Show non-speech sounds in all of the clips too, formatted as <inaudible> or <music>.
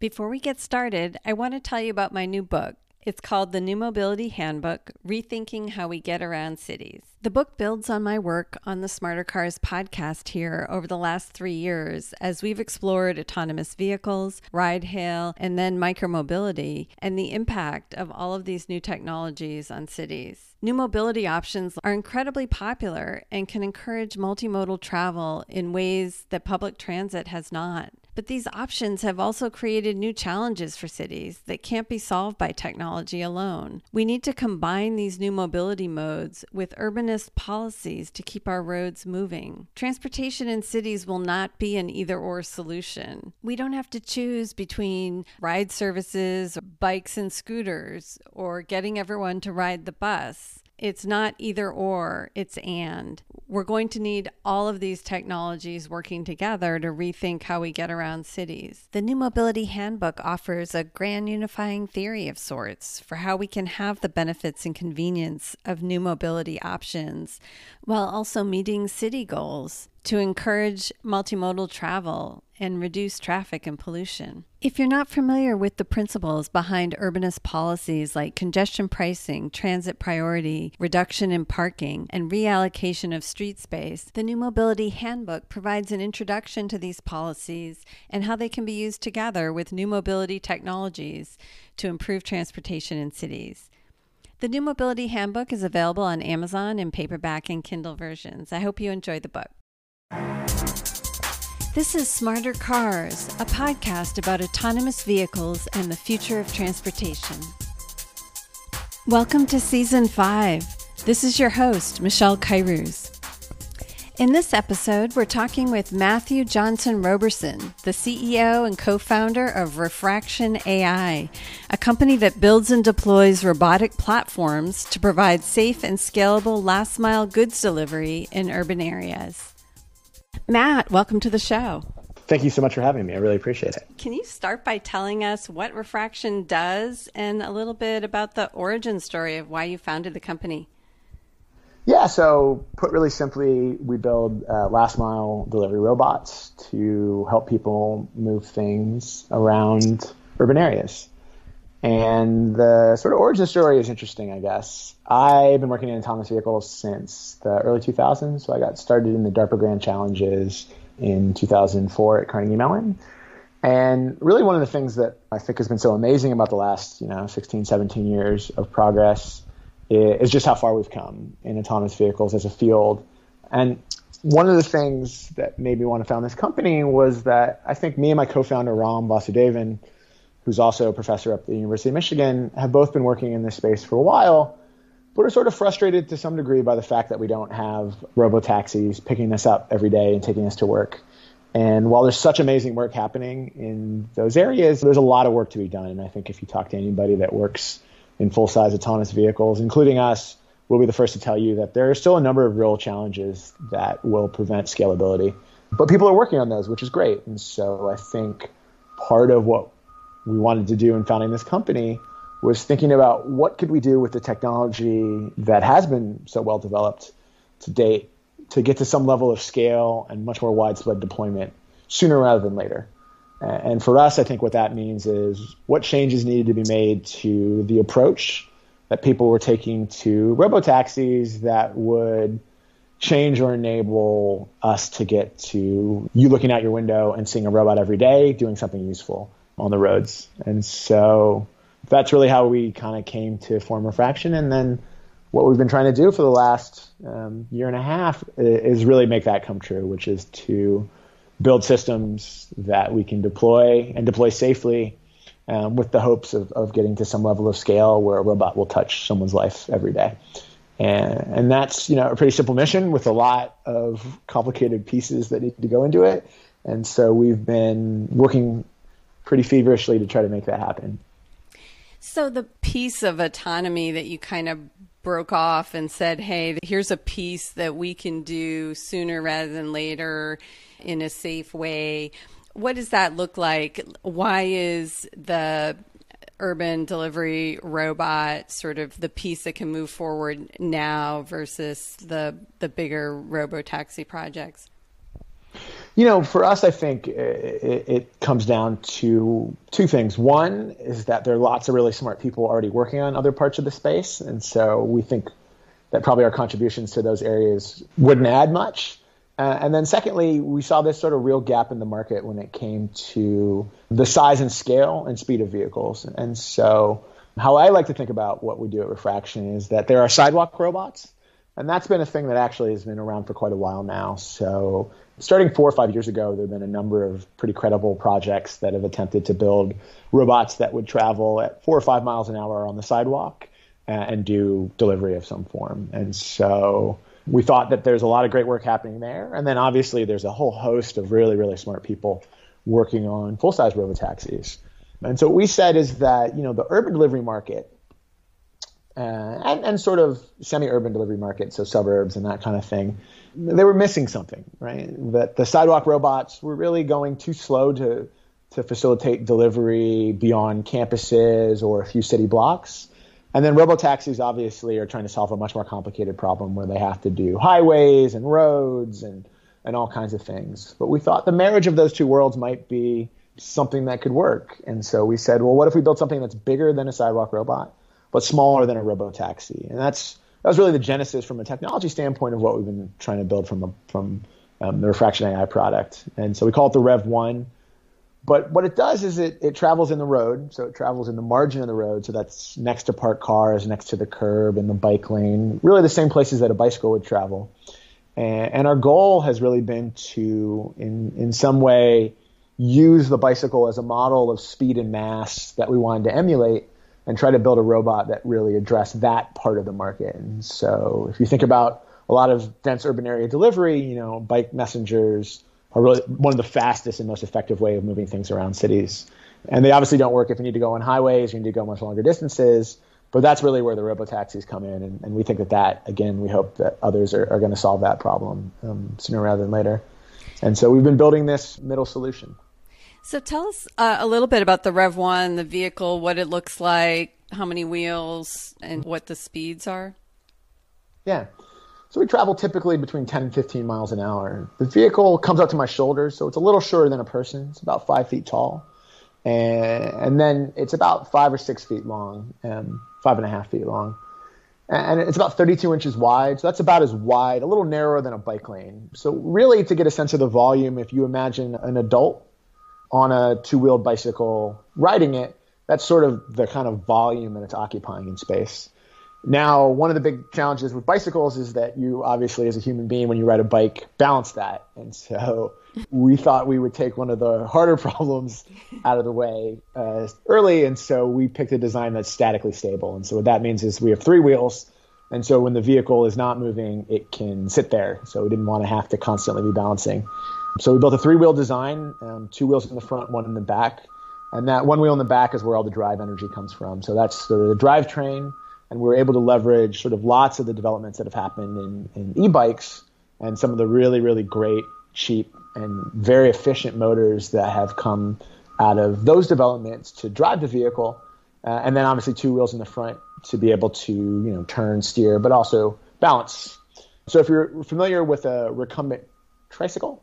Before we get started, I want to tell you about my new book. It's called The New Mobility Handbook Rethinking How We Get Around Cities. The book builds on my work on the Smarter Cars podcast here over the last three years as we've explored autonomous vehicles, ride hail, and then micromobility and the impact of all of these new technologies on cities. New mobility options are incredibly popular and can encourage multimodal travel in ways that public transit has not. But these options have also created new challenges for cities that can't be solved by technology alone. We need to combine these new mobility modes with urbanist policies to keep our roads moving. Transportation in cities will not be an either or solution. We don't have to choose between ride services, bikes and scooters, or getting everyone to ride the bus. It's not either or, it's and. We're going to need all of these technologies working together to rethink how we get around cities. The New Mobility Handbook offers a grand unifying theory of sorts for how we can have the benefits and convenience of new mobility options while also meeting city goals to encourage multimodal travel and reduce traffic and pollution. If you're not familiar with the principles behind urbanist policies like congestion pricing, transit priority, reduction in parking, and reallocation of street space, the New Mobility Handbook provides an introduction to these policies and how they can be used together with new mobility technologies to improve transportation in cities. The New Mobility Handbook is available on Amazon in paperback and Kindle versions. I hope you enjoy the book. This is Smarter Cars, a podcast about autonomous vehicles and the future of transportation. Welcome to Season 5. This is your host, Michelle Kairouz. In this episode, we're talking with Matthew Johnson Roberson, the CEO and co founder of Refraction AI, a company that builds and deploys robotic platforms to provide safe and scalable last mile goods delivery in urban areas. Matt, welcome to the show. Thank you so much for having me. I really appreciate it. Can you start by telling us what Refraction does and a little bit about the origin story of why you founded the company? Yeah, so put really simply, we build uh, last mile delivery robots to help people move things around urban areas. And the sort of origin story is interesting, I guess. I've been working in autonomous vehicles since the early 2000s. So I got started in the DARPA Grand Challenges in 2004 at Carnegie Mellon. And really, one of the things that I think has been so amazing about the last, you know, 16, 17 years of progress is just how far we've come in autonomous vehicles as a field. And one of the things that made me want to found this company was that I think me and my co-founder Ram Vasudevan who's also a professor up at the University of Michigan, have both been working in this space for a while, but are sort of frustrated to some degree by the fact that we don't have robo taxis picking us up every day and taking us to work. And while there's such amazing work happening in those areas, there's a lot of work to be done. And I think if you talk to anybody that works in full size autonomous vehicles, including us, we'll be the first to tell you that there are still a number of real challenges that will prevent scalability. But people are working on those, which is great. And so I think part of what we wanted to do in founding this company was thinking about what could we do with the technology that has been so well developed to date to get to some level of scale and much more widespread deployment sooner rather than later. And for us, I think what that means is what changes needed to be made to the approach that people were taking to robotaxis that would change or enable us to get to you looking out your window and seeing a robot every day doing something useful on the roads. And so that's really how we kind of came to form Refraction. And then what we've been trying to do for the last um, year and a half is really make that come true, which is to build systems that we can deploy and deploy safely um, with the hopes of, of getting to some level of scale where a robot will touch someone's life every day. And, and that's you know a pretty simple mission with a lot of complicated pieces that need to go into it. And so we've been working pretty feverishly to try to make that happen. So the piece of autonomy that you kind of broke off and said, "Hey, here's a piece that we can do sooner rather than later in a safe way." What does that look like? Why is the urban delivery robot sort of the piece that can move forward now versus the the bigger robo taxi projects? You know, for us, I think it, it, comes down to two things. One is that there are lots of really smart people already working on other parts of the space, and so we think that probably our contributions to those areas wouldn't add much. Uh, and then secondly, we saw this sort of real gap in the market when it came to the size and scale and speed of vehicles. And so how I like to think about what we do at Refraction is that there are sidewalk robots, and that's been a thing that actually has been around for quite a while now. So starting four or five years ago, there have been a number of pretty credible projects that have attempted to build robots that would travel at four or five miles an hour on the sidewalk uh, and do delivery of some form. And so we thought that there's a lot of great work happening there. And then obviously there's a whole host of really, really smart people working on full size robotaxis. And so what we said is that, you know, the urban delivery market uh, and, and sort of semi-urban delivery market, so suburbs and that kind of thing, they were missing something, right? That the sidewalk robots were really going too slow to to facilitate delivery beyond campuses or a few city blocks. And then robotaxis obviously are trying to solve a much more complicated problem where they have to do highways and roads and and all kinds of things. But we thought the marriage of those two worlds might be something that could work. And so we said, well, what if we build something that's bigger than a sidewalk robot, but smaller than a robo taxi? And that's that was really the genesis from a technology standpoint of what we've been trying to build from a, from um, the Refraction AI product. And so we call it the Rev One. But what it does is it, it travels in the road, so it travels in the margin of the road, so that's next to parked cars, next to the curb, in the bike lane, really the same places that a bicycle would travel. And, and our goal has really been to, in in some way, use the bicycle as a model of speed and mass that we wanted to emulate and try to build a robot that really addressed that part of the market. And so if you think about a lot of dense urban area delivery, you know, bike messengers are really one of the fastest and most effective way of moving things around cities. And they obviously don't work if you need to go on highways, you need to go much longer distances. But that's really where the robo taxis come in, and, and we think that that again, we hope that others are, are going to solve that problem um, sooner rather than later. And so we've been building this middle solution. So tell us uh, a little bit about the Rev One, the vehicle, what it looks like, how many wheels, and what the speeds are. Yeah. So we travel typically between 10 and 15 miles an hour. The vehicle comes up to my shoulders, so it's a little shorter than a person. It's about five feet tall. And, and then it's about five or six feet long, um, five and a half feet long. And it's about 32 inches wide. So that's about as wide, a little narrower than a bike lane. So, really, to get a sense of the volume, if you imagine an adult on a two wheeled bicycle riding it, that's sort of the kind of volume that it's occupying in space. Now, one of the big challenges with bicycles is that you obviously, as a human being, when you ride a bike, balance that. And so <laughs> we thought we would take one of the harder <laughs> problems out of the way uh, early. And so we picked a design that's statically stable. And so what that means is we have three wheels. And so when the vehicle is not moving, it can sit there. So we didn't want to have to constantly be balancing. So we built a three-wheel design, um, two wheels in the front, one in the back, and that one wheel in the back is where all the drive energy comes from. So that's sort the, the drivetrain, and we were able to leverage sort of lots of the developments that have happened in, in e-bikes and some of the really, really great, cheap, and very efficient motors that have come out of those developments to drive the vehicle, uh, and then obviously two wheels in the front to be able to you know turn, steer, but also balance. So if you're familiar with a recumbent tricycle,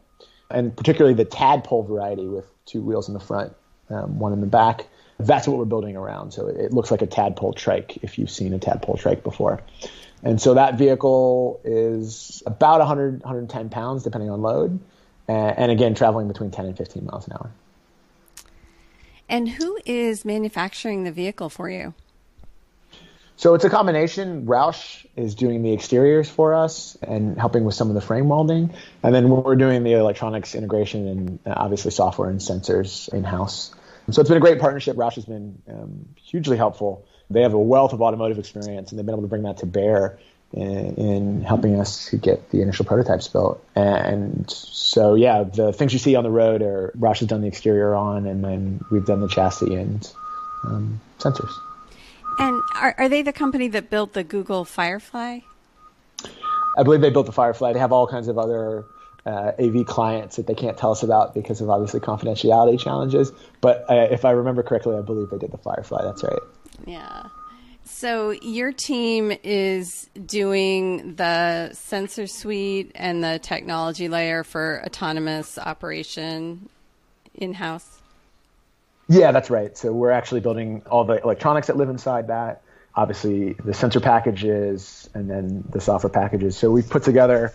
and particularly the tadpole variety with two wheels in the front, um, one in the back. That's what we're building around. So it, looks like a tadpole trike if you've seen a tadpole trike before. And so that vehicle is about 100, 110 pounds depending on load, and, and again traveling between 10 and 15 miles an hour. And who is manufacturing the vehicle for you? So it's a combination. Roush is doing the exteriors for us and helping with some of the frame welding, and then we're doing the electronics integration and uh, obviously software and sensors in house. So it's been a great partnership. Roush has been um, hugely helpful. They have a wealth of automotive experience, and they've been able to bring that to bear in, in helping us to get the initial prototypes built. And so, yeah, the things you see on the road are Roush has done the exterior on, and then we've done the chassis and um, sensors. And are, are they the company that built the Google Firefly? I believe they built the Firefly. They have all kinds of other uh, AV clients that they can't tell us about because of obviously confidentiality challenges. But uh, if I remember correctly, I believe they did the Firefly. That's right. Yeah. So, your team is doing the sensor suite and the technology layer for autonomous operation in house? Yeah, that's right. So, we're actually building all the electronics that live inside that, obviously, the sensor packages, and then the software packages. So, we've put together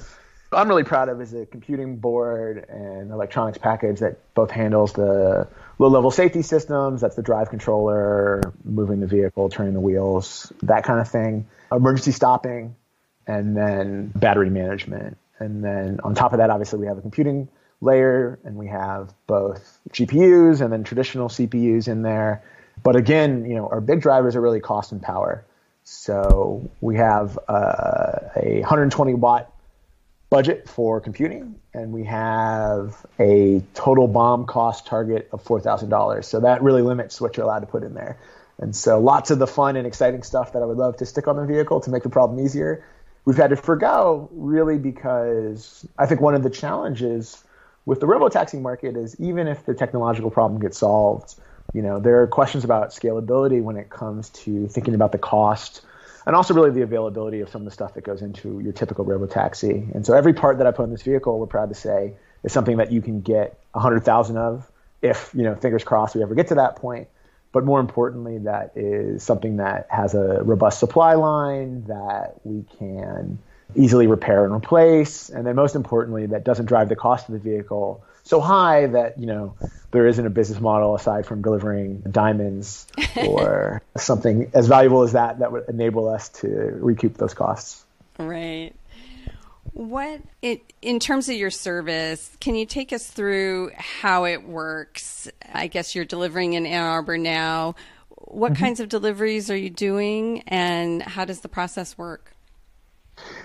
I'm really proud of is a computing board and electronics package that both handles the low level safety systems, that's the drive controller, moving the vehicle, turning the wheels, that kind of thing, emergency stopping, and then battery management. And then on top of that, obviously, we have a computing layer and we have both GPUs and then traditional CPUs in there. But again, you know, our big drivers are really cost and power. So we have uh, a 120 watt budget for computing, and we have a total BOM cost target of $4,000. So that really limits what you're allowed to put in there. And so lots of the fun and exciting stuff that I would love to stick on the vehicle to make the problem easier, we've had to forego really because I think one of the challenges with the robotaxi market is even if the technological problem gets solved, you know, there are questions about scalability when it comes to thinking about the cost and also really the availability of some of the stuff that goes into your typical robo-taxi. And so every part that I put in this vehicle, we're proud to say, is something that you can get 100,000 of if, you know, fingers crossed we ever get to that point. But more importantly, that is something that has a robust supply line that we can easily repair and replace. And then most importantly, that doesn't drive the cost of the vehicle so high that you know there isn't a business model aside from delivering diamonds <laughs> or something as valuable as that that would enable us to recoup those costs. Right. What it in terms of your service, can you take us through how it works? I guess you're delivering in Ann Arbor now. What mm-hmm. kinds of deliveries are you doing and how does the process work?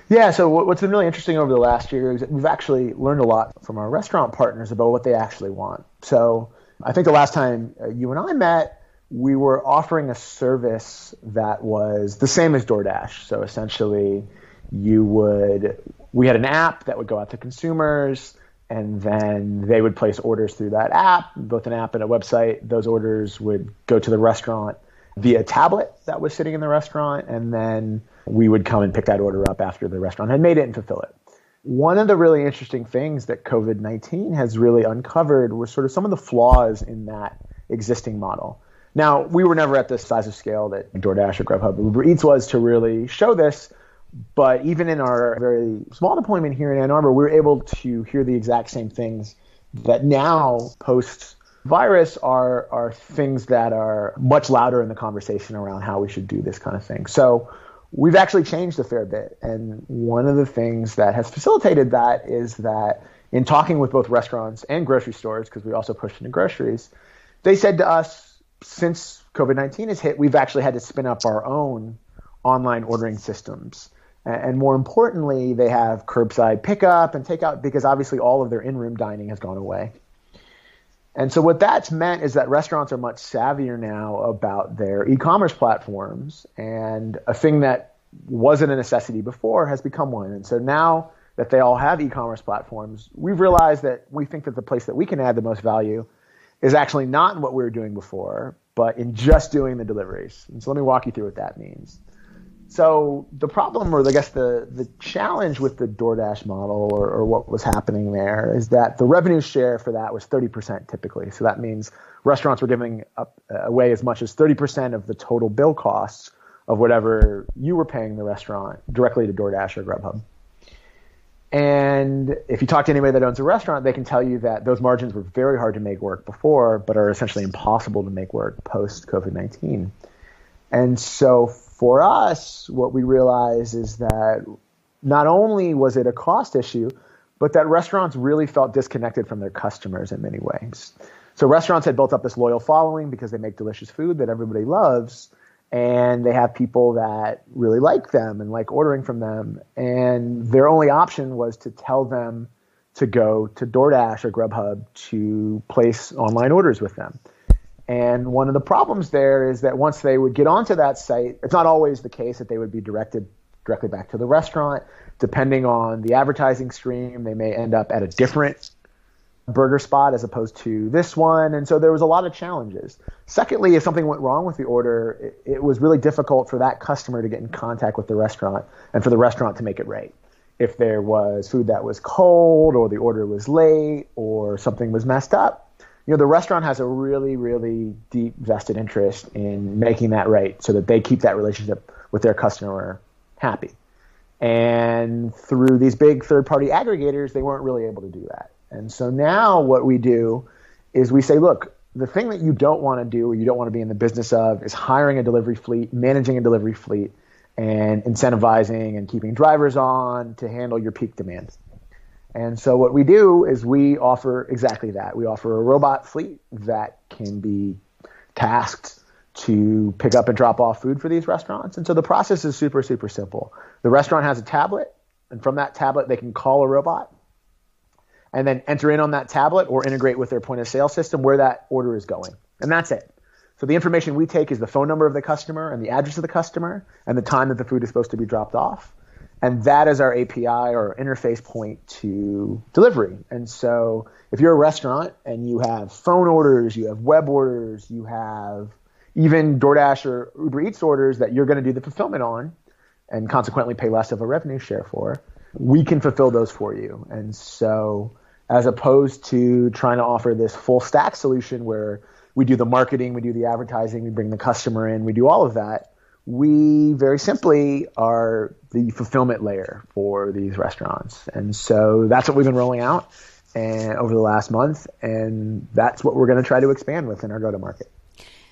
Yeah, so what's been really interesting over the last year is that we've actually learned a lot from our restaurant partners about what they actually want. So I think the last time uh, you and I met, we were offering a service that was the same as DoorDash. So essentially, you would we had an app that would go out to consumers and then they would place orders through that app, both an app and a website. Those orders would go to the restaurant via tablet that was sitting in the restaurant, and then we would come and pick that order up after the restaurant had made it and fulfill it. One of the really interesting things that COVID 19 has really uncovered was sort of some of the flaws in that existing model. Now, we were never at the size of scale that DoorDash or Grubhub Uber Eats was to really show this, but even in our very small deployment here in Ann Arbor, we were able to hear the exact same things that now, post virus, are, are things that are much louder in the conversation around how we should do this kind of thing. So, we've actually changed a fair bit. And one of the things that has facilitated that is that in talking with both restaurants and grocery stores, because we also push into groceries, they said to us, since COVID 19 has hit, we've actually had to spin up our own online ordering systems. And more importantly, they have curbside pickup and takeout because obviously all of their in room dining has gone away. And so what that's meant is that restaurants are much savvier now about their e-commerce platforms, and a thing that wasn't a necessity before has become one. And so now that they all have e-commerce platforms, we've realized that we think that the place that we can add the most value is actually not in what we were doing before, but in just doing the deliveries. And so let me walk you through what that means. So the problem, or I guess the the challenge with the DoorDash model, or, or what was happening there, is that the revenue share for that was 30% typically. So that means restaurants were giving up, uh, away as much as 30% of the total bill costs of whatever you were paying the restaurant directly to DoorDash or Grubhub. And if you talk to anybody that owns a restaurant, they can tell you that those margins were very hard to make work before, but are essentially impossible to make work post COVID 19. And so for us, what we realized is that not only was it a cost issue, but that restaurants really felt disconnected from their customers in many ways. So restaurants had built up this loyal following because they make delicious food that everybody loves, and they have people that really like them and like ordering from them. And their only option was to tell them to go to DoorDash or Grubhub to place online orders with them. And one of the problems there is that once they would get onto that site, it's not always the case that they would be directed directly back to the restaurant. Depending on the advertising stream, they may end up at a different burger spot as opposed to this one. And so there was a lot of challenges. Secondly, if something went wrong with the order, it, it, was really difficult for that customer to get in contact with the restaurant and for the restaurant to make it right. If there was food that was cold or the order was late or something was messed up, you know, the restaurant has a really, really deep vested interest in making that right so that they keep that relationship with their customer happy. And through these big third party aggregators, they weren't really able to do that. And so now what we do is we say, look, the thing that you don't want to do or you don't want to be in the business of is hiring a delivery fleet, managing a delivery fleet, and incentivizing and keeping drivers on to handle your peak demand. And so what we do is we offer exactly that. We offer a robot fleet that can be tasked to pick up and drop off food for these restaurants. And so the process is super, super simple. The restaurant has a tablet, and from that tablet, they can call a robot and then enter in on that tablet or integrate with their point of sale system where that order is going. And that's it. So the information we take is the phone number of the customer and the address of the customer and the time that the food is supposed to be dropped off. And that is our API or interface point to delivery. And so if you're a restaurant and you have phone orders, you have web orders, you have even DoorDash or Uber Eats orders that you're going to do the fulfillment on and consequently pay less of a revenue share for, we can fulfill those for you. And so as opposed to trying to offer this full stack solution where we do the marketing, we do the advertising, we bring the customer in, we do all of that we very simply are the fulfillment layer for these restaurants. And so that's what we've been rolling out and over the last month. And that's what we're going to try to expand with in our go to market.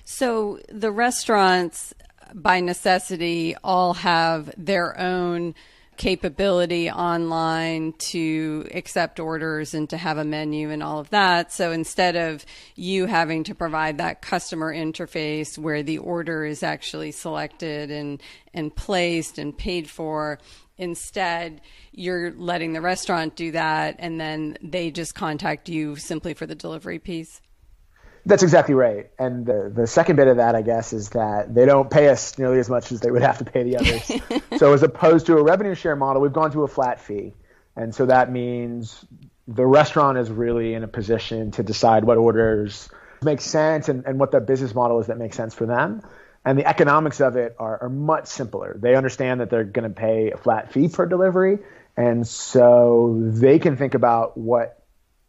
So the restaurants, by necessity, all have their own capability online to accept orders and to have a menu and all of that. So instead of you having to provide that customer interface where the order is actually selected and, and placed and paid for, instead you're letting the restaurant do that and then they just contact you simply for the delivery piece. That's exactly right. And the, the second bit of that, I guess, is that they don't pay us nearly as much as they would have to pay the others. <laughs> so as opposed to a revenue share model, we've gone to a flat fee. And so that means the restaurant is really in a position to decide what orders make sense and, and what the business model is that makes sense for them. And the economics of it are, are much simpler. They understand that they're going to pay a flat fee per delivery. And so they can think about what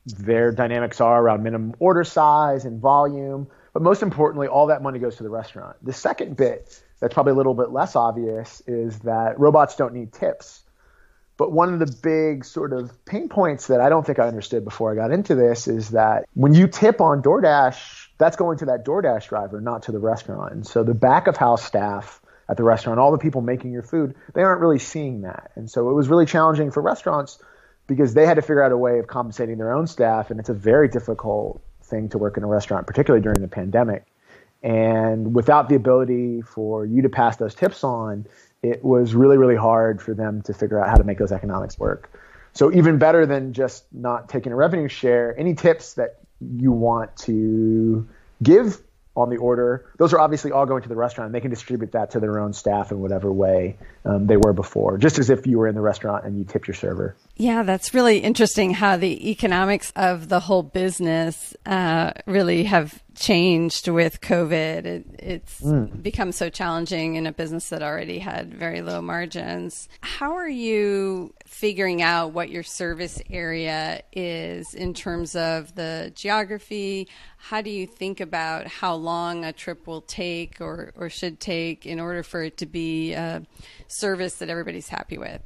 their dynamics are around minimum order size and volume. But most importantly, all that money goes to the restaurant. The second bit that's probably a little bit less obvious is that robots don't need tips. But one of the big sort of pain points that I don't think I understood before I got into this is that when you tip on DoorDash, that's going to that DoorDash driver, not to the restaurant. And so the back of house staff at the restaurant, all the people making your food, they aren't really seeing that. And so it was really challenging for restaurants because they had to figure out a way of compensating their own staff, and it's a very difficult thing to work in a restaurant, particularly during the pandemic. And without the ability for you to pass those tips on, it was really, really hard for them to figure out how to make those economics work. So even better than just not taking a revenue share, any tips that you want to give on the order. Those are obviously all going to the restaurant. And they can distribute that to their own staff in whatever way um, they were before, just as if you were in the restaurant and you tip your server. Yeah, that's really interesting how the economics of the whole business uh, really have changed with COVID. It, it's mm. become so challenging in a business that already had very low margins. How are you figuring out what your service area is in terms of the geography? How do you think about how long a trip will take or, or should take in order for it to be a service that everybody's happy with?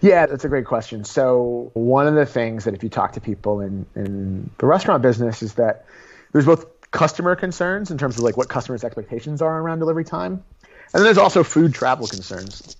Yeah, that's a great question. So, one of the things that if you talk to people in, in the restaurant business is that there's both customer concerns in terms of like what customers' expectations are around delivery time, and then there's also food travel concerns.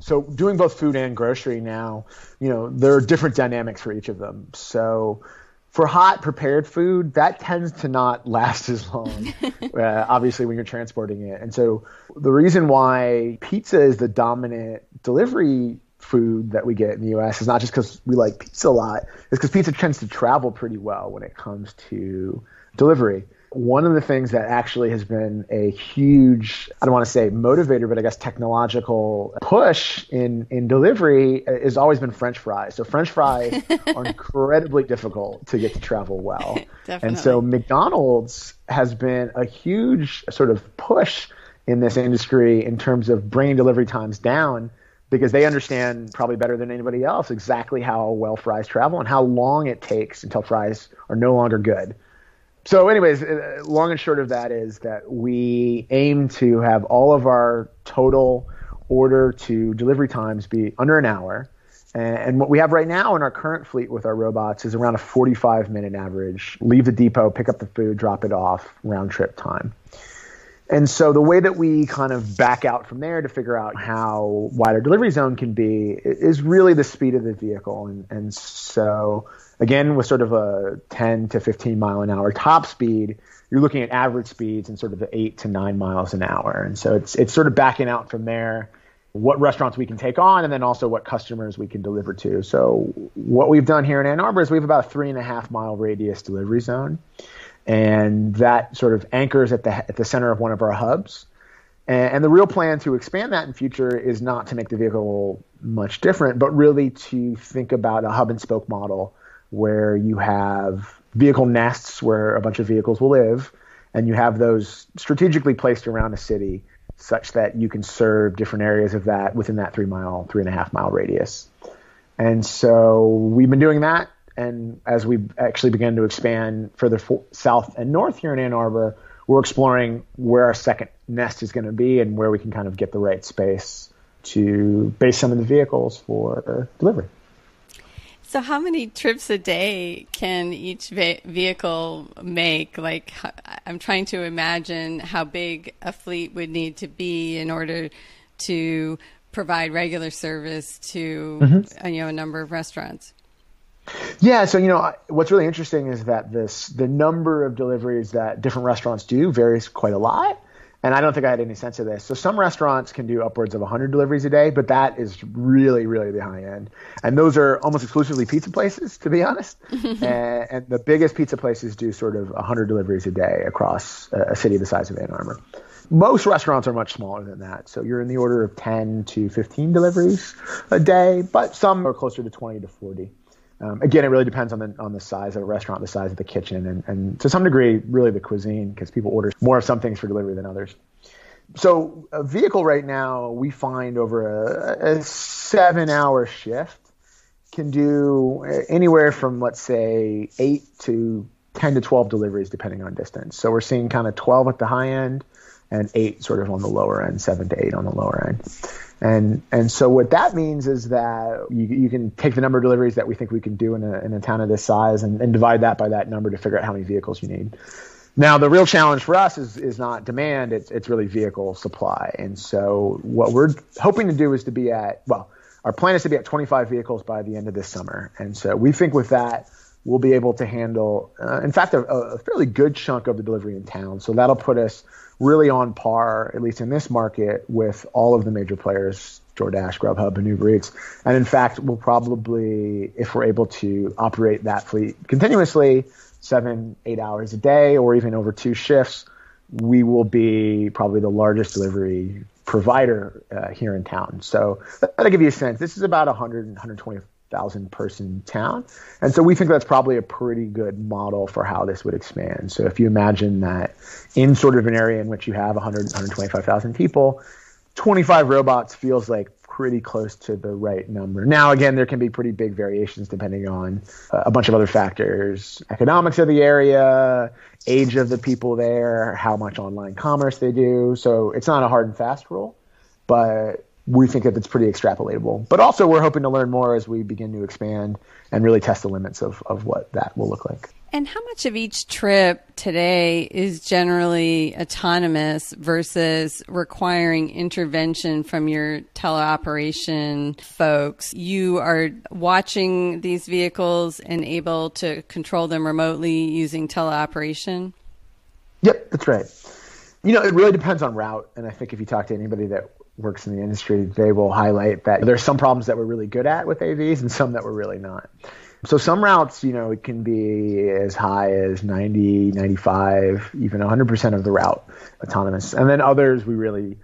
So doing both food and grocery now, you know, there are different dynamics for each of them. So for hot prepared food, that tends to not <laughs> last as long, <laughs> uh, obviously, when you're transporting it. And so the reason why pizza is the dominant delivery food that we get in the US is not just because we like pizza a lot, it's because pizza tends to travel pretty well when it comes to delivery. One of the things that actually has been a huge, I don't want to say motivator, but I guess technological push in, in delivery uh, has always been French fries. So French fries <laughs> are incredibly difficult to get to travel well. <laughs> and so McDonald's has been a huge sort of push in this industry in terms of bringing delivery times down because they understand probably better than anybody else exactly how well fries travel and how long it takes until fries are no longer good. So, anyways, uh, long and short of that is that we aim to have all of our total order to delivery times be under an hour. And what we have right now in our current fleet with our robots is around a 45 minute average. Leave the depot, pick up the food, drop it off, round trip time. And so the way that we kind of back out from there to figure out how wide our delivery zone can be is really the speed of the vehicle. And, and so again, with sort of a 10 to 15 mile an hour top speed, you're looking at average speeds in sort of the eight to nine miles an hour. And so it's, it's sort of backing out from there what restaurants we can take on and then also what customers we can deliver to. So what we've done here in Ann Arbor is we have about a three and a half mile radius delivery zone and that sort of anchors at the at the center of one of our hubs. And, and the real plan to expand that in future is not to make the vehicle much different, but really to think about a hub and spoke model where you have vehicle nests where a bunch of vehicles will live, and you have those strategically placed around a city such that you can serve different areas of that within that three mile, three and a half mile radius. And so we've been doing that and as we actually begin to expand further south and north here in Ann Arbor, we're exploring where our second nest is going to be and where we can kind of get the right space to base some of the vehicles for delivery. So, how many trips a day can each ve- vehicle make? Like, I'm trying to imagine how big a fleet would need to be in order to provide regular service to mm-hmm. you know a number of restaurants. Yeah, so you know what's really interesting is that this the number of deliveries that different restaurants do varies quite a lot. And I don't think I had any sense of this. So some restaurants can do upwards of 100 deliveries a day, but that is really, really the high end. And those are almost exclusively pizza places, to be honest. <laughs> and, and, the biggest pizza places do sort of 100 deliveries a day across a, a city the size of Ann Arbor. Most restaurants are much smaller than that. So you're in the order of 10 to 15 deliveries a day, but some are closer to 20 to 40. Um, again, it really depends on the on the size of a restaurant, the size of the kitchen, and, and to some degree, really the cuisine, because people order more of some things for delivery than others. So, a vehicle right now, we find over a, a seven hour shift can do anywhere from, let's say, eight to 10 to 12 deliveries, depending on distance. So, we're seeing kind of 12 at the high end and eight sort of on the lower end, seven to eight on the lower end. And and so what that means is that you, you can take the number of deliveries that we think we can do in a, in a town of this size and, and divide that by that number to figure out how many vehicles you need. Now the real challenge for us is is not demand; it's it's really vehicle supply. And so what we're hoping to do is to be at well, our plan is to be at 25 vehicles by the end of this summer. And so we think with that we'll be able to handle, uh, in fact, a, a fairly good chunk of the delivery in town. So that'll put us really on par, at least in this market, with all of the major players, DoorDash, Grubhub, and Uber Eats. And in fact, we'll probably, if we're able to operate that fleet continuously, seven, eight hours a day, or even over two shifts, we will be probably the largest delivery provider uh, here in town. So that'll give you a sense. This is about 100, 120 thousand person town. And so we think that's probably a pretty good model for how this would expand. So if you imagine that in sort of an area in which you have 100, 125,000 people, 25 robots feels like pretty close to the right number. Now, again, there can be pretty big variations depending on uh, a bunch of other factors economics of the area, age of the people there, how much online commerce they do. So it's not a hard and fast rule, but we think that it's pretty extrapolatable. But also, we're hoping to learn more as we begin to expand and really test the limits of, of what that will look like. And how much of each trip today is generally autonomous versus requiring intervention from your teleoperation folks? You are watching these vehicles and able to control them remotely using teleoperation? Yep, that's right. You know, it really depends on route. And I think if you talk to anybody that works in the industry, they will highlight that there's some problems that we're really good at with AVs and some that we're really not. So some routes, you know, it can be as high as 90, 95, even 100% of the route autonomous. And then others, we really,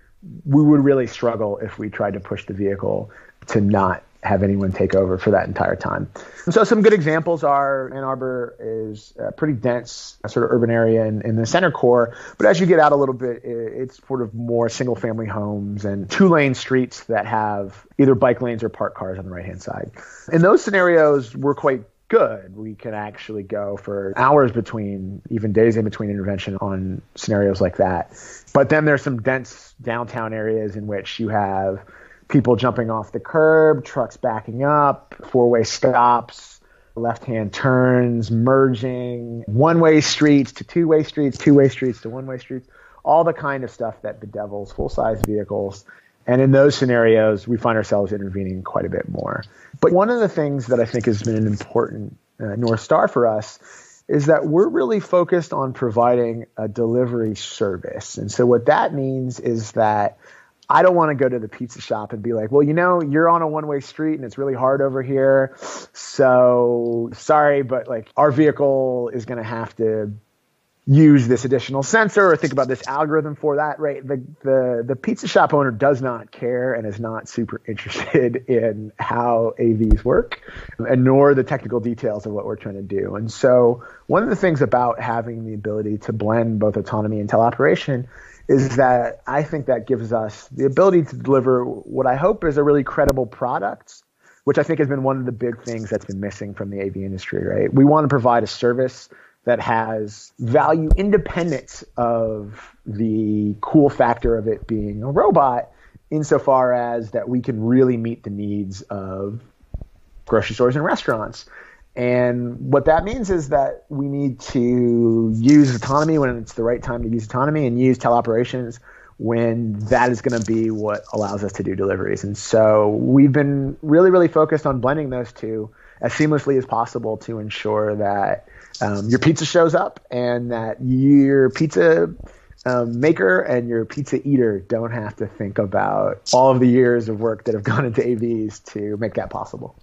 we would really struggle if we tried to push the vehicle to not have anyone take over for that entire time. And so some good examples are Ann Arbor is a pretty dense sort of urban area in, in the center core, but as you get out a little bit, it's sort of more single family homes and two lane streets that have either bike lanes or parked cars on the right hand side. In those scenarios, we're quite good. We can actually go for hours between, even days in between intervention on scenarios like that. But then there's some dense downtown areas in which you have people jumping off the curb, trucks backing up, four way stops, left hand turns, merging, one way streets to two way streets, two way streets to one way streets, all the kind of stuff that bedevils full size vehicles. And in those scenarios, we find ourselves intervening quite a bit more. But one of the things that I think has been an important uh, North Star for us is that we're really focused on providing a delivery service. And so what that means is that I don't want to go to the pizza shop and be like, well, you know, you're on a one way street and it's really hard over here. So sorry, but like our vehicle is going to have to use this additional sensor or think about this algorithm for that, right? The, the, the pizza shop owner does not care and is not super interested <laughs> in how AVs work and nor the technical details of what we're trying to do. And so one of the things about having the ability to blend both autonomy and teleoperation is that I think that gives us the ability to deliver what I hope is a really credible product, which I think has been one of the big things that's been missing from the AV industry, right? We want to provide a service that has value independent of the cool factor of it being a robot, insofar as that we can really meet the needs of grocery stores and restaurants. And what that means is that we need to use autonomy when it's the right time to use autonomy and use teleoperations when that is going to be what allows us to do deliveries. And so we've been really, really focused on blending those two as seamlessly as possible to ensure that um, your pizza shows up and that your pizza um, maker and your pizza eater don't have to think about all of the years of work that have gone into AVs to make that possible.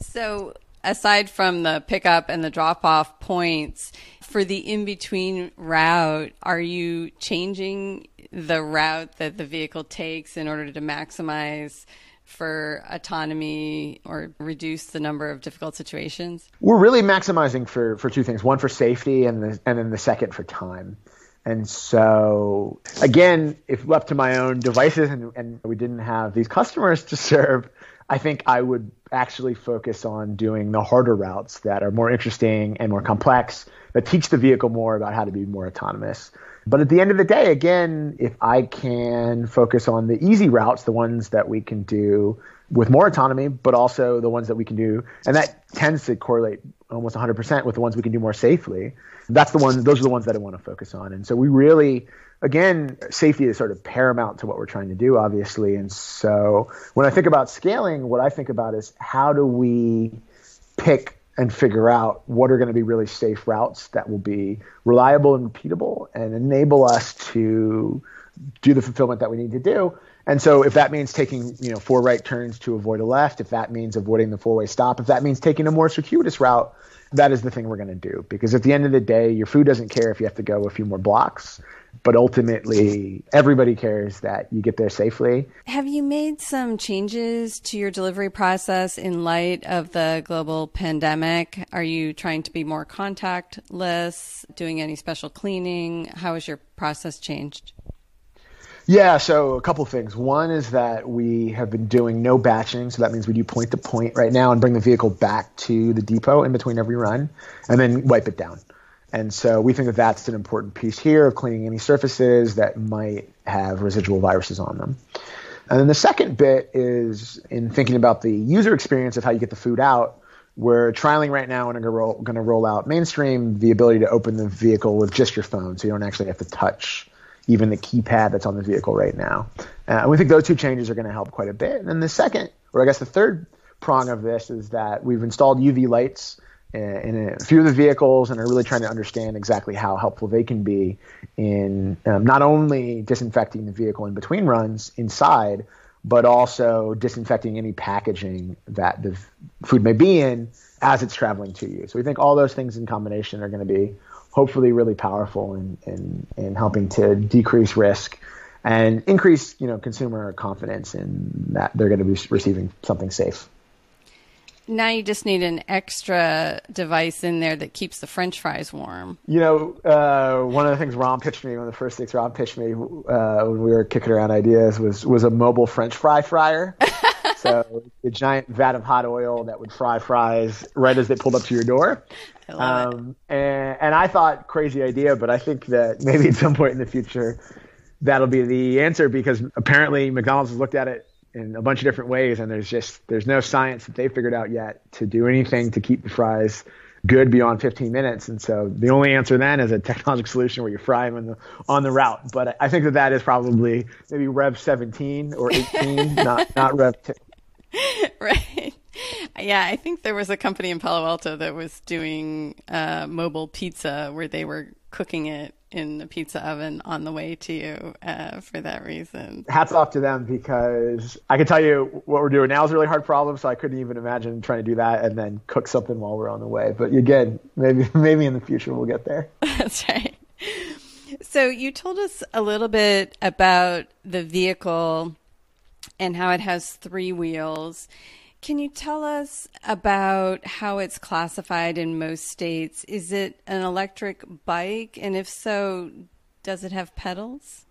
So aside from the pickup and the drop off points, for the in between route, are you changing the route that the vehicle takes in order to maximize for autonomy or reduce the number of difficult situations? We're really maximizing for, for two things one for safety, and, the, and then the second for time. And so, again, if left to my own devices and, and we didn't have these customers to serve, I think I would actually focus on doing the harder routes that are more interesting and more complex, that teach the vehicle more about how to be more autonomous. But at the end of the day, again, if I can focus on the easy routes, the ones that we can do with more autonomy, but also the ones that we can do, and that tends to correlate almost 100% with the ones we can do more safely. That's the ones; those are the ones that I want to focus on. And so we really again, safety is sort of paramount to what we're trying to do, obviously. And so when I think about scaling, what I think about is how do we pick and figure out what are going to be really safe routes that will be reliable and repeatable and enable us to do the fulfillment that we need to do. And so if that means taking, you know, four right turns to avoid a left, if that means avoiding the four-way stop, if that means taking a more circuitous route, that is the thing we're going to do because at the end of the day, your food doesn't care if you have to go a few more blocks but ultimately everybody cares that you get there safely. Have you made some changes to your delivery process in light of the global pandemic? Are you trying to be more contactless, doing any special cleaning? How has your process changed? Yeah, so a couple things. One is that we have been doing no batching, so that means we do point to point right now and bring the vehicle back to the depot in between every run and then wipe it down. And so we think that that's an important piece here of cleaning any surfaces that might have residual viruses on them. And then the second bit is in thinking about the user experience of how you get the food out. We're trialing right now and are going to roll out mainstream the ability to open the vehicle with just your phone, so you don't actually have to touch even the keypad that's on the vehicle right now. Uh, and we think those two changes are going to help quite a bit. And then the second, or I guess the third prong of this is that we've installed UV lights in a few of the vehicles and are really trying to understand exactly how helpful they can be in um, not only disinfecting the vehicle in between runs inside, but also disinfecting any packaging that the food may be in as it's traveling to you. So we think all those things in combination are going to be hopefully really powerful in, in, in helping to decrease risk and increase you know consumer confidence in that they're going to be receiving something safe. Now you just need an extra device in there that keeps the French fries warm. You know, uh, one of the things Ram pitched me, one of the first things Ram pitched me uh, when we were kicking around ideas was was a mobile French fry fryer. <laughs> so a giant vat of hot oil that would fry fries right as they pulled up to your door. I love um, it. And, and I thought crazy idea, but I think that maybe at some point in the future that'll be the answer because apparently McDonald's has looked at it in a bunch of different ways, and there's just there's no science that they've figured out yet to do anything to keep the fries good beyond 15 minutes. And so the only answer then is a technological solution where you fry them the, on the route. But I think that that is probably maybe Rev 17 or 18, <laughs> not not Rev 10. <laughs> Right. Yeah, I think there was a company in Palo Alto that was doing uh, mobile pizza where they were cooking it in the pizza oven on the way to you uh, for that reason. Hats off to them because I can tell you what we're doing now is a really hard problem. So I couldn't even imagine trying to do that and then cook something while we're on the way. But again, maybe <laughs> maybe in the future we'll get there. <laughs> That's right. So you told us a little bit about the vehicle and how it has three wheels. Can you tell us about how it's classified in most states? Is it an electric bike? And if so, does it have pedals?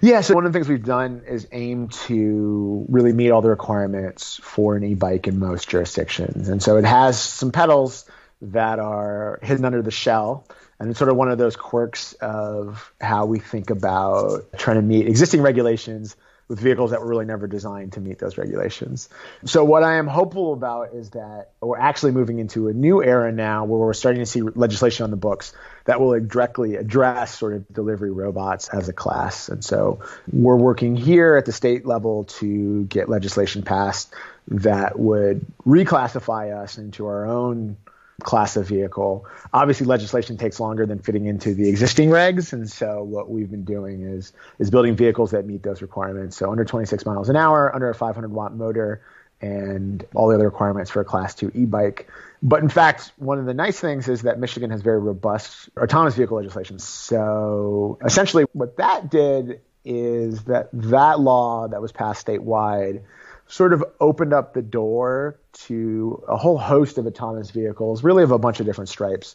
Yeah, so one of the things we've done is aim to really meet all the requirements for an e bike in most jurisdictions. And so it has some pedals that are hidden under the shell. And it's sort of one of those quirks of how we think about trying to meet existing regulations with vehicles that were really never designed to meet those regulations. So what I am hopeful about is that we're actually moving into a new era now where we're starting to see legislation on the books that will directly address sort of delivery robots as a class. And so we're working here at the state level to get legislation passed that would reclassify us into our own class of vehicle. Obviously, legislation takes longer than fitting into the existing regs, and so what we've been doing is is building vehicles that meet those requirements. So under 26 miles an hour, under a 500 watt motor, and all the other requirements for a class two e-bike. But in fact, one of the nice things is that Michigan has very robust autonomous vehicle legislation. So essentially, what that did is that that law that was passed statewide sort of opened up the door to a whole host of autonomous vehicles, really of a bunch of different stripes.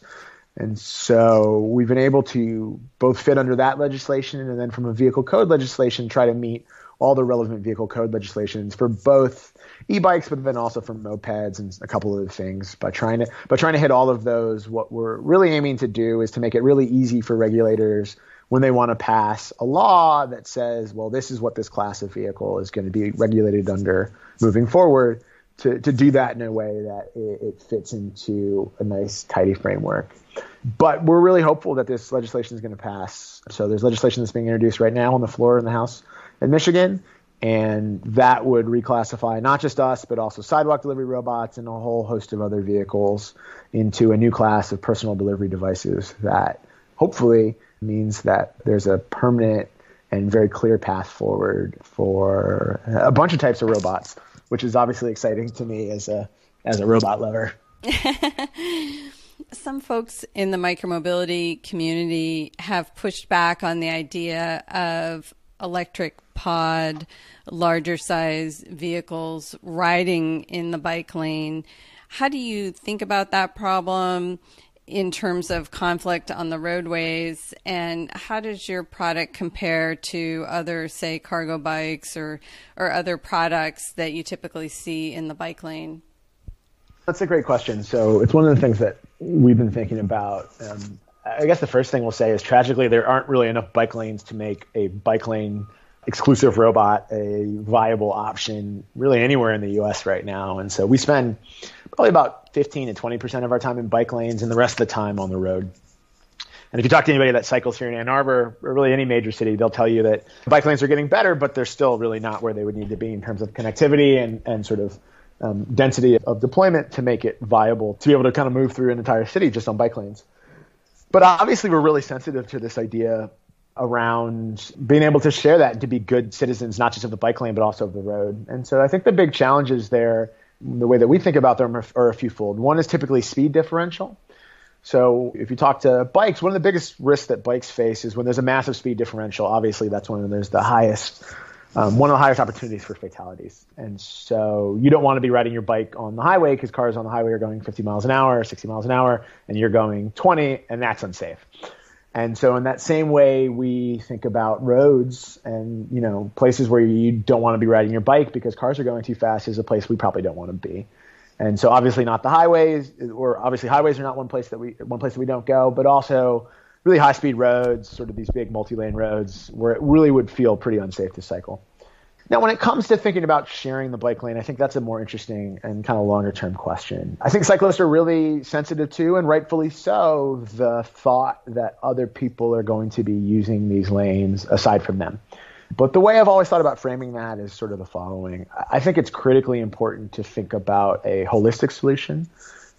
And so we've been able to both fit under that legislation and then from a vehicle code legislation try to meet all the relevant vehicle code legislations for both e-bikes, but then also for mopeds and a couple of other things. By trying to by trying to hit all of those, what we're really aiming to do is to make it really easy for regulators when they want to pass a law that says, well, this is what this class of vehicle is going to be regulated under moving forward, to, to do that in a way that it, it fits into a nice, tidy framework. But we're really hopeful that this legislation is going to pass. So there's legislation that's being introduced right now on the floor in the House in Michigan, and that would reclassify not just us, but also sidewalk delivery robots and a whole host of other vehicles into a new class of personal delivery devices that hopefully means that there's a permanent and very clear path forward for a bunch of types of robots, which is obviously exciting to me as a as a robot lover. <laughs> Some folks in the micromobility community have pushed back on the idea of electric pod, larger size vehicles riding in the bike lane. How do you think about that problem? In terms of conflict on the roadways? And how does your product compare to other say cargo bikes or or other products that you typically see in the bike lane? That's a great question. So it's one of the things that we've been thinking about. Um, i guess the first thing we'll say is tragically there aren't really enough bike lanes to make a bike lane exclusive robot a viable option really anywhere in the us right now. And so we spend probably about 15 to 20% of our time in bike lanes and the rest of the time on the road. And if you talk to anybody that cycles here in Ann Arbor or really any major city, they'll tell you that bike lanes are getting better, but they're still really not where they would need to be in terms of connectivity and, and sort of um, density of deployment to make it viable to be able to kind of move through an entire city just on bike lanes. But obviously, we're really sensitive to this idea around being able to share that and to be good citizens, not just of the bike lane, but also of the road. And so I think the big challenges there the way that we think about them are, are a few fold. One is typically speed differential. So if you talk to bikes, one of the biggest risks that bikes face is when there's a massive speed differential. Obviously, that's when there's the highest, um, one of the highest opportunities for fatalities. And so you don't want to be riding your bike on the highway because cars on the highway are going 50 miles an hour, 60 miles an hour, and you're going 20, and that's unsafe. And so in that same way, we think about roads and you know places where you don't want to be riding your bike because cars are going too fast is a place we probably don't want to be. And so obviously not the highways, or obviously highways are not one place that we one place that we don't go, but also really high speed roads, sort of these big multi lane roads where it really would feel pretty unsafe to cycle. Now, when it comes to thinking about sharing the bike lane, I think that's a more interesting and kind of longer term question. I think cyclists are really sensitive to, and rightfully so, the thought that other people are going to be using these lanes aside from them. But the way I've always thought about framing that is sort of the following. I think it's critically important to think about a holistic solution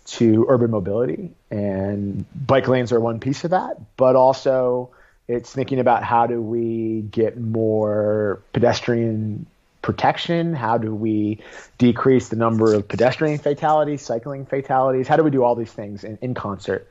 to urban mobility, and bike lanes are one piece of that, but also it's thinking about how do we get more pedestrian protection? How do we decrease the number of pedestrian fatalities, cycling fatalities? How do we do all these things in, in concert?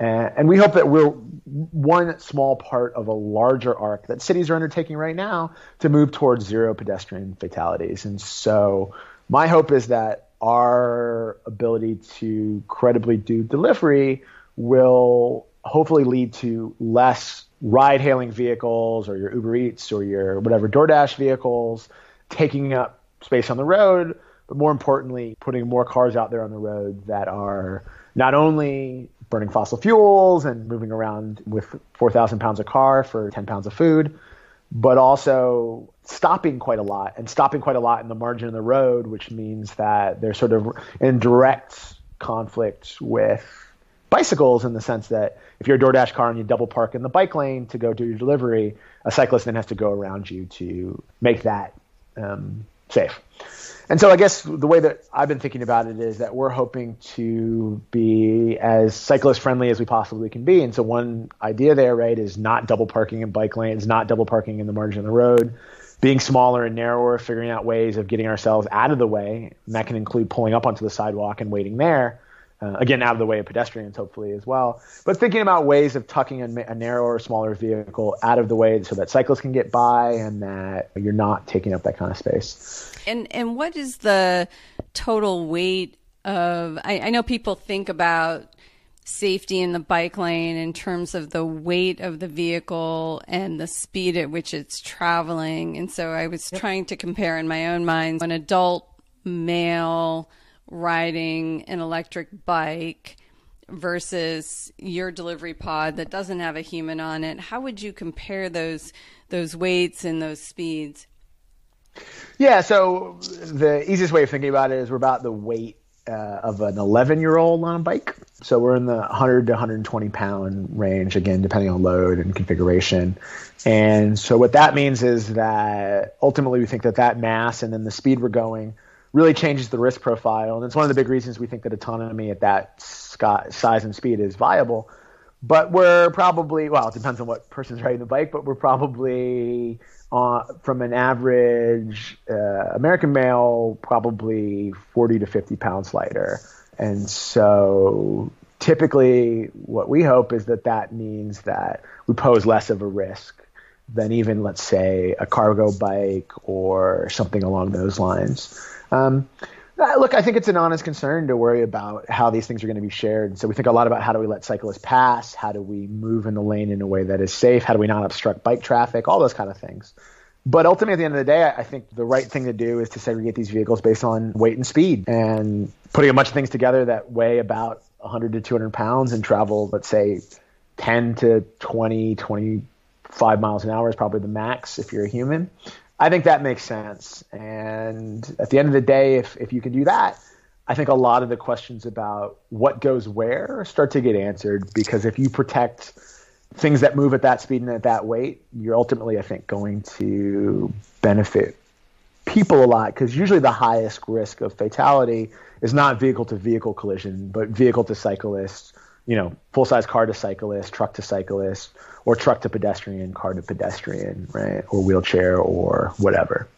And we hope that we're one small part of a larger arc that cities are undertaking right now to move towards zero pedestrian fatalities. And so my hope is that our ability to credibly do delivery will hopefully lead to less ride hailing vehicles or your Uber Eats or your whatever DoorDash vehicles taking up space on the road, but more importantly, putting more cars out there on the road that are not only burning fossil fuels and moving around with 4,000 pounds of car for 10 pounds of food, but also stopping quite a lot and stopping quite a lot in the margin of the road, which means that they're sort of in direct conflict with bicycles in the sense that if you're a DoorDash car and you double park in the bike lane to go do your delivery, a cyclist then has to go around you to make that um, safe. And so I guess the way that I've been thinking about it is that we're hoping to be as cyclist friendly as we possibly can be. And so one idea there, right, is not double parking in bike lanes, not double parking in the margin of the road, being smaller and narrower, figuring out ways of getting ourselves out of the way. And that can include pulling up onto the sidewalk and waiting there uh, again, out of the way of pedestrians, hopefully as well. But thinking about ways of tucking a, a narrower, smaller vehicle out of the way so that cyclists can get by and that you're not taking up that kind of space. And and what is the total weight of? I, I know people think about safety in the bike lane in terms of the weight of the vehicle and the speed at which it's traveling. And so I was yep. trying to compare in my own mind an adult male riding an electric bike versus your delivery pod that doesn't have a human on it. How would you compare those those weights and those speeds? Yeah so the easiest way of thinking about it is we're about the weight uh, of an 11 year old on a bike. So we're in the 100 to 120 pound range again depending on load and configuration. And so what that means is that ultimately we think that that mass and then the speed we're going really changes the risk profile. And it's one of the big reasons we think that autonomy at that size and speed is viable. But we're probably, well, it depends on what person's riding the bike, but we're probably uh, from an average uh, American male, probably 40 to 50 pounds lighter. And so typically what we hope is that that means that we pose less of a risk than even, let's say, a cargo bike or something along those lines. Um, uh, look, I think it's an honest concern to worry about how these things are going to be shared. So we think a lot about how do we let cyclists pass? How do we move in the lane in a way that is safe? How do we not obstruct bike traffic? All those kind of things. But ultimately, at the end of the day, I think the right thing to do is to segregate these vehicles based on weight and speed and putting a bunch of things together that weigh about 100 to 200 pounds and travel, let's say, 10 to 20, 25 miles an hour is probably the max if you're a human. I think that makes sense. And at the end of the day, if, if you can do that, I think a lot of the questions about what goes where start to get answered because if you protect things that move at that speed and at that weight, you're ultimately, I think, going to benefit people a lot because usually the highest risk of fatality is not vehicle to vehicle collision, but vehicle to cyclist, you know, full size car to cyclist, truck to cyclist, or truck to pedestrian, car to pedestrian, right? Or wheelchair or whatever.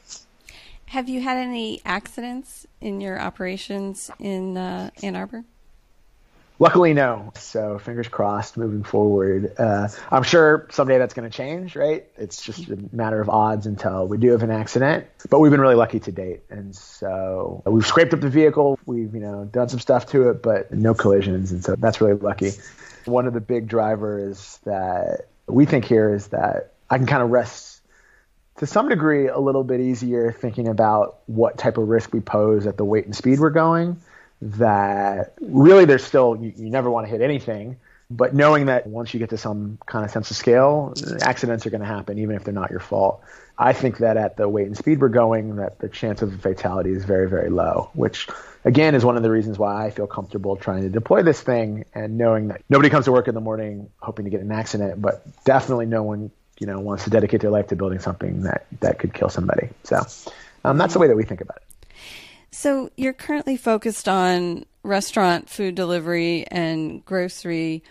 Have you had any accidents in your operations in uh, Ann Arbor? Luckily, no. So fingers crossed moving forward. Uh, I'm sure someday that's going to change, right? It's just a matter of odds until we do have an accident. But we've been really lucky to date. And so we've scraped up the vehicle. We've, you know, done some stuff to it, but no collisions. And so that's really lucky. One of the big drivers that we think here is that I can kind of rest to some degree a little bit easier thinking about what type of risk we pose at the weight and speed we're going that really there's still you, you never want to hit anything but knowing that once you get to some kind of sense of scale accidents are going to happen even if they're not your fault i think that at the weight and speed we're going that the chance of a fatality is very very low which again is one of the reasons why i feel comfortable trying to deploy this thing and knowing that nobody comes to work in the morning hoping to get an accident but definitely no one you know wants to dedicate their life to building something that that could kill somebody so um, that's the way that we think about it so you're currently focused on restaurant food delivery and grocery.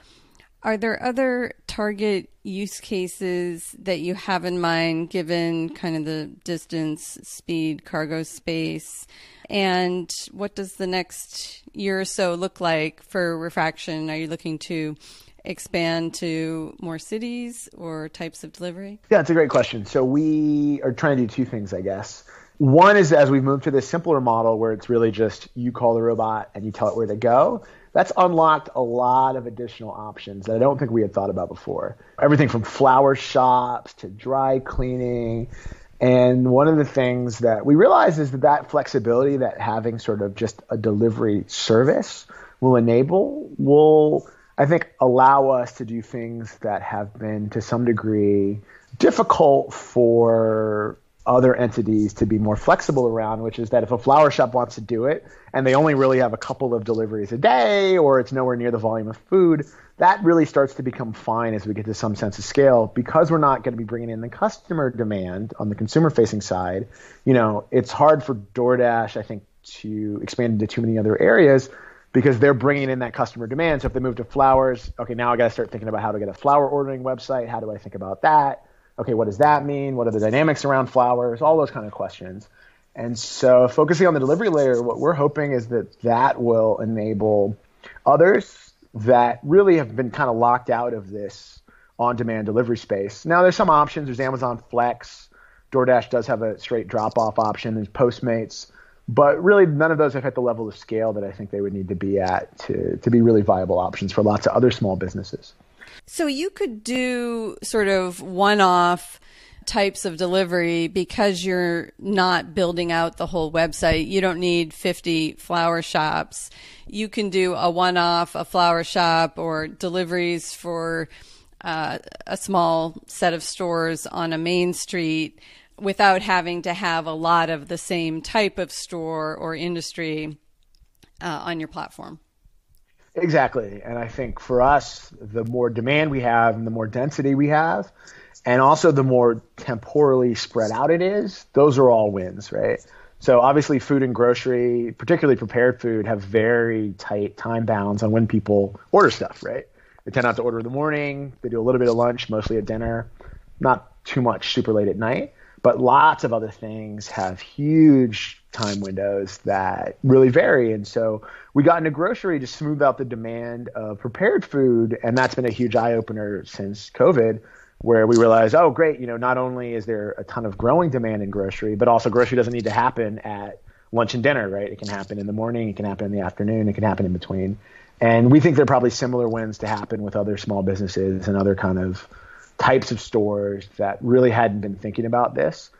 Are there other target use cases that you have in mind given kind of the distance, speed, cargo space? And what does the next year or so look like for refraction? Are you looking to expand to more cities or types of delivery? Yeah, it's a great question. So we are trying to do two things, I guess. One is as we've moved to this simpler model where it's really just you call the robot and you tell it where to go. That's unlocked a lot of additional options that I don't think we had thought about before. Everything from flower shops to dry cleaning. And one of the things that we realize is that that flexibility that having sort of just a delivery service will enable will, I think, allow us to do things that have been to some degree difficult for other entities to be more flexible around, which is that if a flower shop wants to do it and they only really have a couple of deliveries a day or it's nowhere near the volume of food, that really starts to become fine as we get to some sense of scale because we're not going to be bringing in the customer demand on the consumer facing side. You know, it's hard for DoorDash, I think, to expand into too many other areas because they're bringing in that customer demand. So if they move to flowers, okay, now I got to start thinking about how to get a flower ordering website. How do I think about that? Okay, what does that mean? What are the dynamics around flowers? All those kind of questions. And so, focusing on the delivery layer, what we're hoping is that that will enable others that really have been kind of locked out of this on demand delivery space. Now, there's some options. There's Amazon Flex. DoorDash does have a straight drop off option. There's Postmates. But really, none of those have hit the level of scale that I think they would need to be at to, to be really viable options for lots of other small businesses. So you could do sort of one off types of delivery because you're not building out the whole website. You don't need 50 flower shops. You can do a one off, a flower shop, or deliveries for uh, a small set of stores on a main street without having to have a lot of the same type of store or industry uh, on your platform. Exactly. And I think for us, the more demand we have and the more density we have, and also the more temporally spread out it is, those are all wins, right? So obviously, food and grocery, particularly prepared food, have very tight time bounds on when people order stuff, right? They tend not to order in the morning. They do a little bit of lunch, mostly at dinner, not too much super late at night. But lots of other things have huge time windows that really vary. And so we got into grocery to smooth out the demand of prepared food. And that's been a huge eye opener since COVID, where we realized, oh, great, you know, not only is there a ton of growing demand in grocery, but also grocery doesn't need to happen at lunch and dinner, right? It can happen in the morning, it can happen in the afternoon, it can happen in between. And we think there are probably similar wins to happen with other small businesses and other kind of types of stores that really hadn't been thinking about this.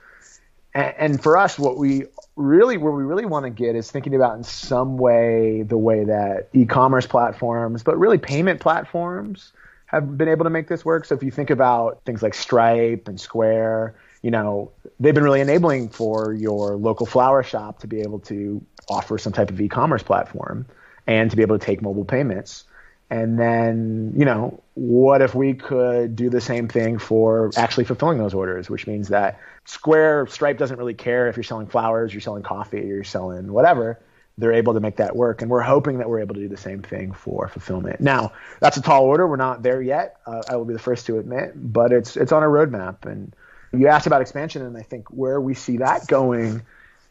And, and for us, what we really, where we really want to get is thinking about in some way the way that e-commerce platforms, but really payment platforms have been able to make this work. So if you think about things like Stripe and Square, you know, they've been really enabling for your local flower shop to be able to offer some type of e-commerce platform and to be able to take mobile payments. And then, you know, what if we could do the same thing for actually fulfilling those orders, which means that Square, Stripe doesn't really care if you're selling flowers, you're selling coffee, you're selling whatever. They're able to make that work. And we're hoping that we're able to do the same thing for fulfillment. Now, that's a tall order. We're not there yet. Uh, I will be the first to admit, but it's, it's on a roadmap. And you asked about expansion, and I think where we see that going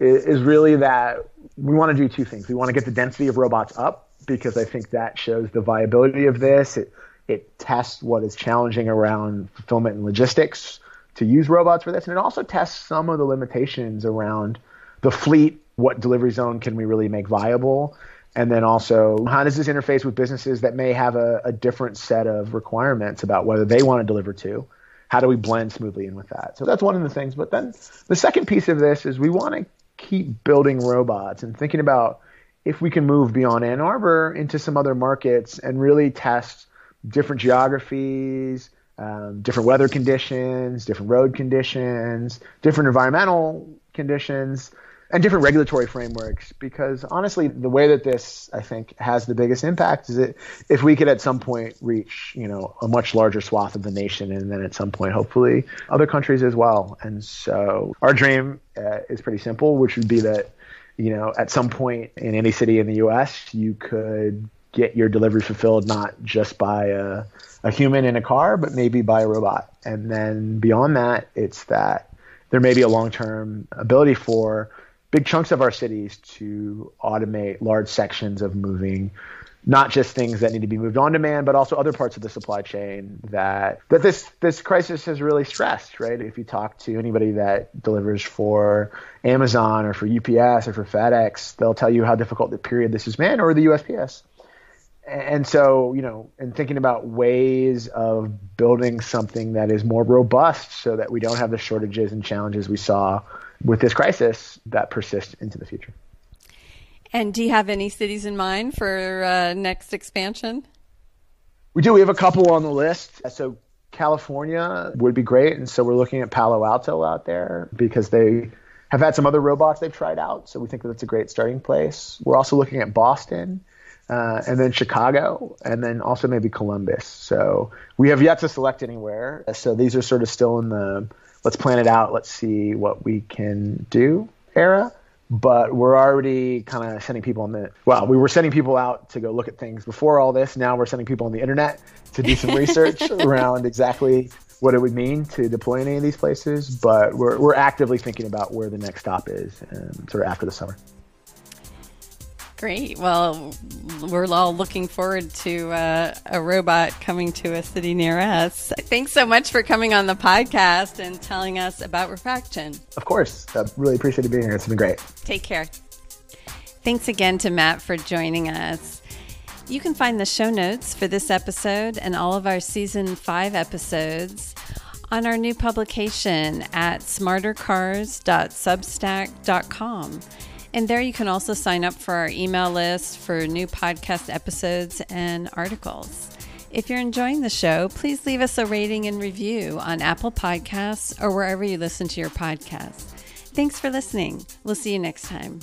is really that we want to do two things. We want to get the density of robots up because I think that shows the viability of this. It, it tests what is challenging around fulfillment and logistics to use robots for this. And it also tests some of the limitations around the fleet. What delivery zone can we really make viable? And then also, how does this interface with businesses that may have a, a different set of requirements about whether they want to deliver to? How do we blend smoothly in with that? So that's one of the things. But then the second piece of this is we want to keep building robots and thinking about if we can move beyond Ann Arbor into some other markets and really test different geographies, um, different weather conditions, different road conditions, different environmental conditions, and different regulatory frameworks. Because honestly, the way that this I think has the biggest impact is that if we could at some point reach you know a much larger swath of the nation, and then at some point hopefully other countries as well. And so our dream uh, is pretty simple, which would be that you know at some point in any city in the U.S. you could get your delivery fulfilled not just by a, a human in a car, but maybe by a robot. And then beyond that, it's that there may be a long term ability for big chunks of our cities to automate large sections of moving not just things that need to be moved on demand, but also other parts of the supply chain that that this this crisis has really stressed. Right? If you talk to anybody that delivers for Amazon or for UPS or for FedEx, they'll tell you how difficult the period this has been, or the USPS and so you know and thinking about ways of building something that is more robust so that we don't have the shortages and challenges we saw with this crisis that persist into the future and do you have any cities in mind for uh, next expansion? We do. We have a couple on the list. So california would be great. And so we're looking at palo alto out there because they have had some other robots they've tried out. So we think that that's a great starting place. We're also looking at boston uh, and then Chicago, and then also maybe Columbus. So we have yet to select anywhere. So these are sort of still in the let's plan it out, let's see what we can do era. But we're already kind of sending people on the well, we were sending people out to go look at things before all this. Now we're sending people on the internet to do some <laughs> research around exactly what it would mean to deploy in any of these places. But we're we're actively thinking about where the next stop is, um, sort of after the summer. Great. Well, we're all looking forward to uh, a robot coming to a city near us. Thanks so much for coming on the podcast and telling us about Refraction. Of course. I really appreciated being here. It's been great. Take care. Thanks again to Matt for joining us. You can find the show notes for this episode and all of our season five episodes on our new publication at smartercars.substack.com. And there you can also sign up for our email list for new podcast episodes and articles. If you're enjoying the show, please leave us a rating and review on Apple Podcasts or wherever you listen to your podcasts. Thanks for listening. We'll see you next time.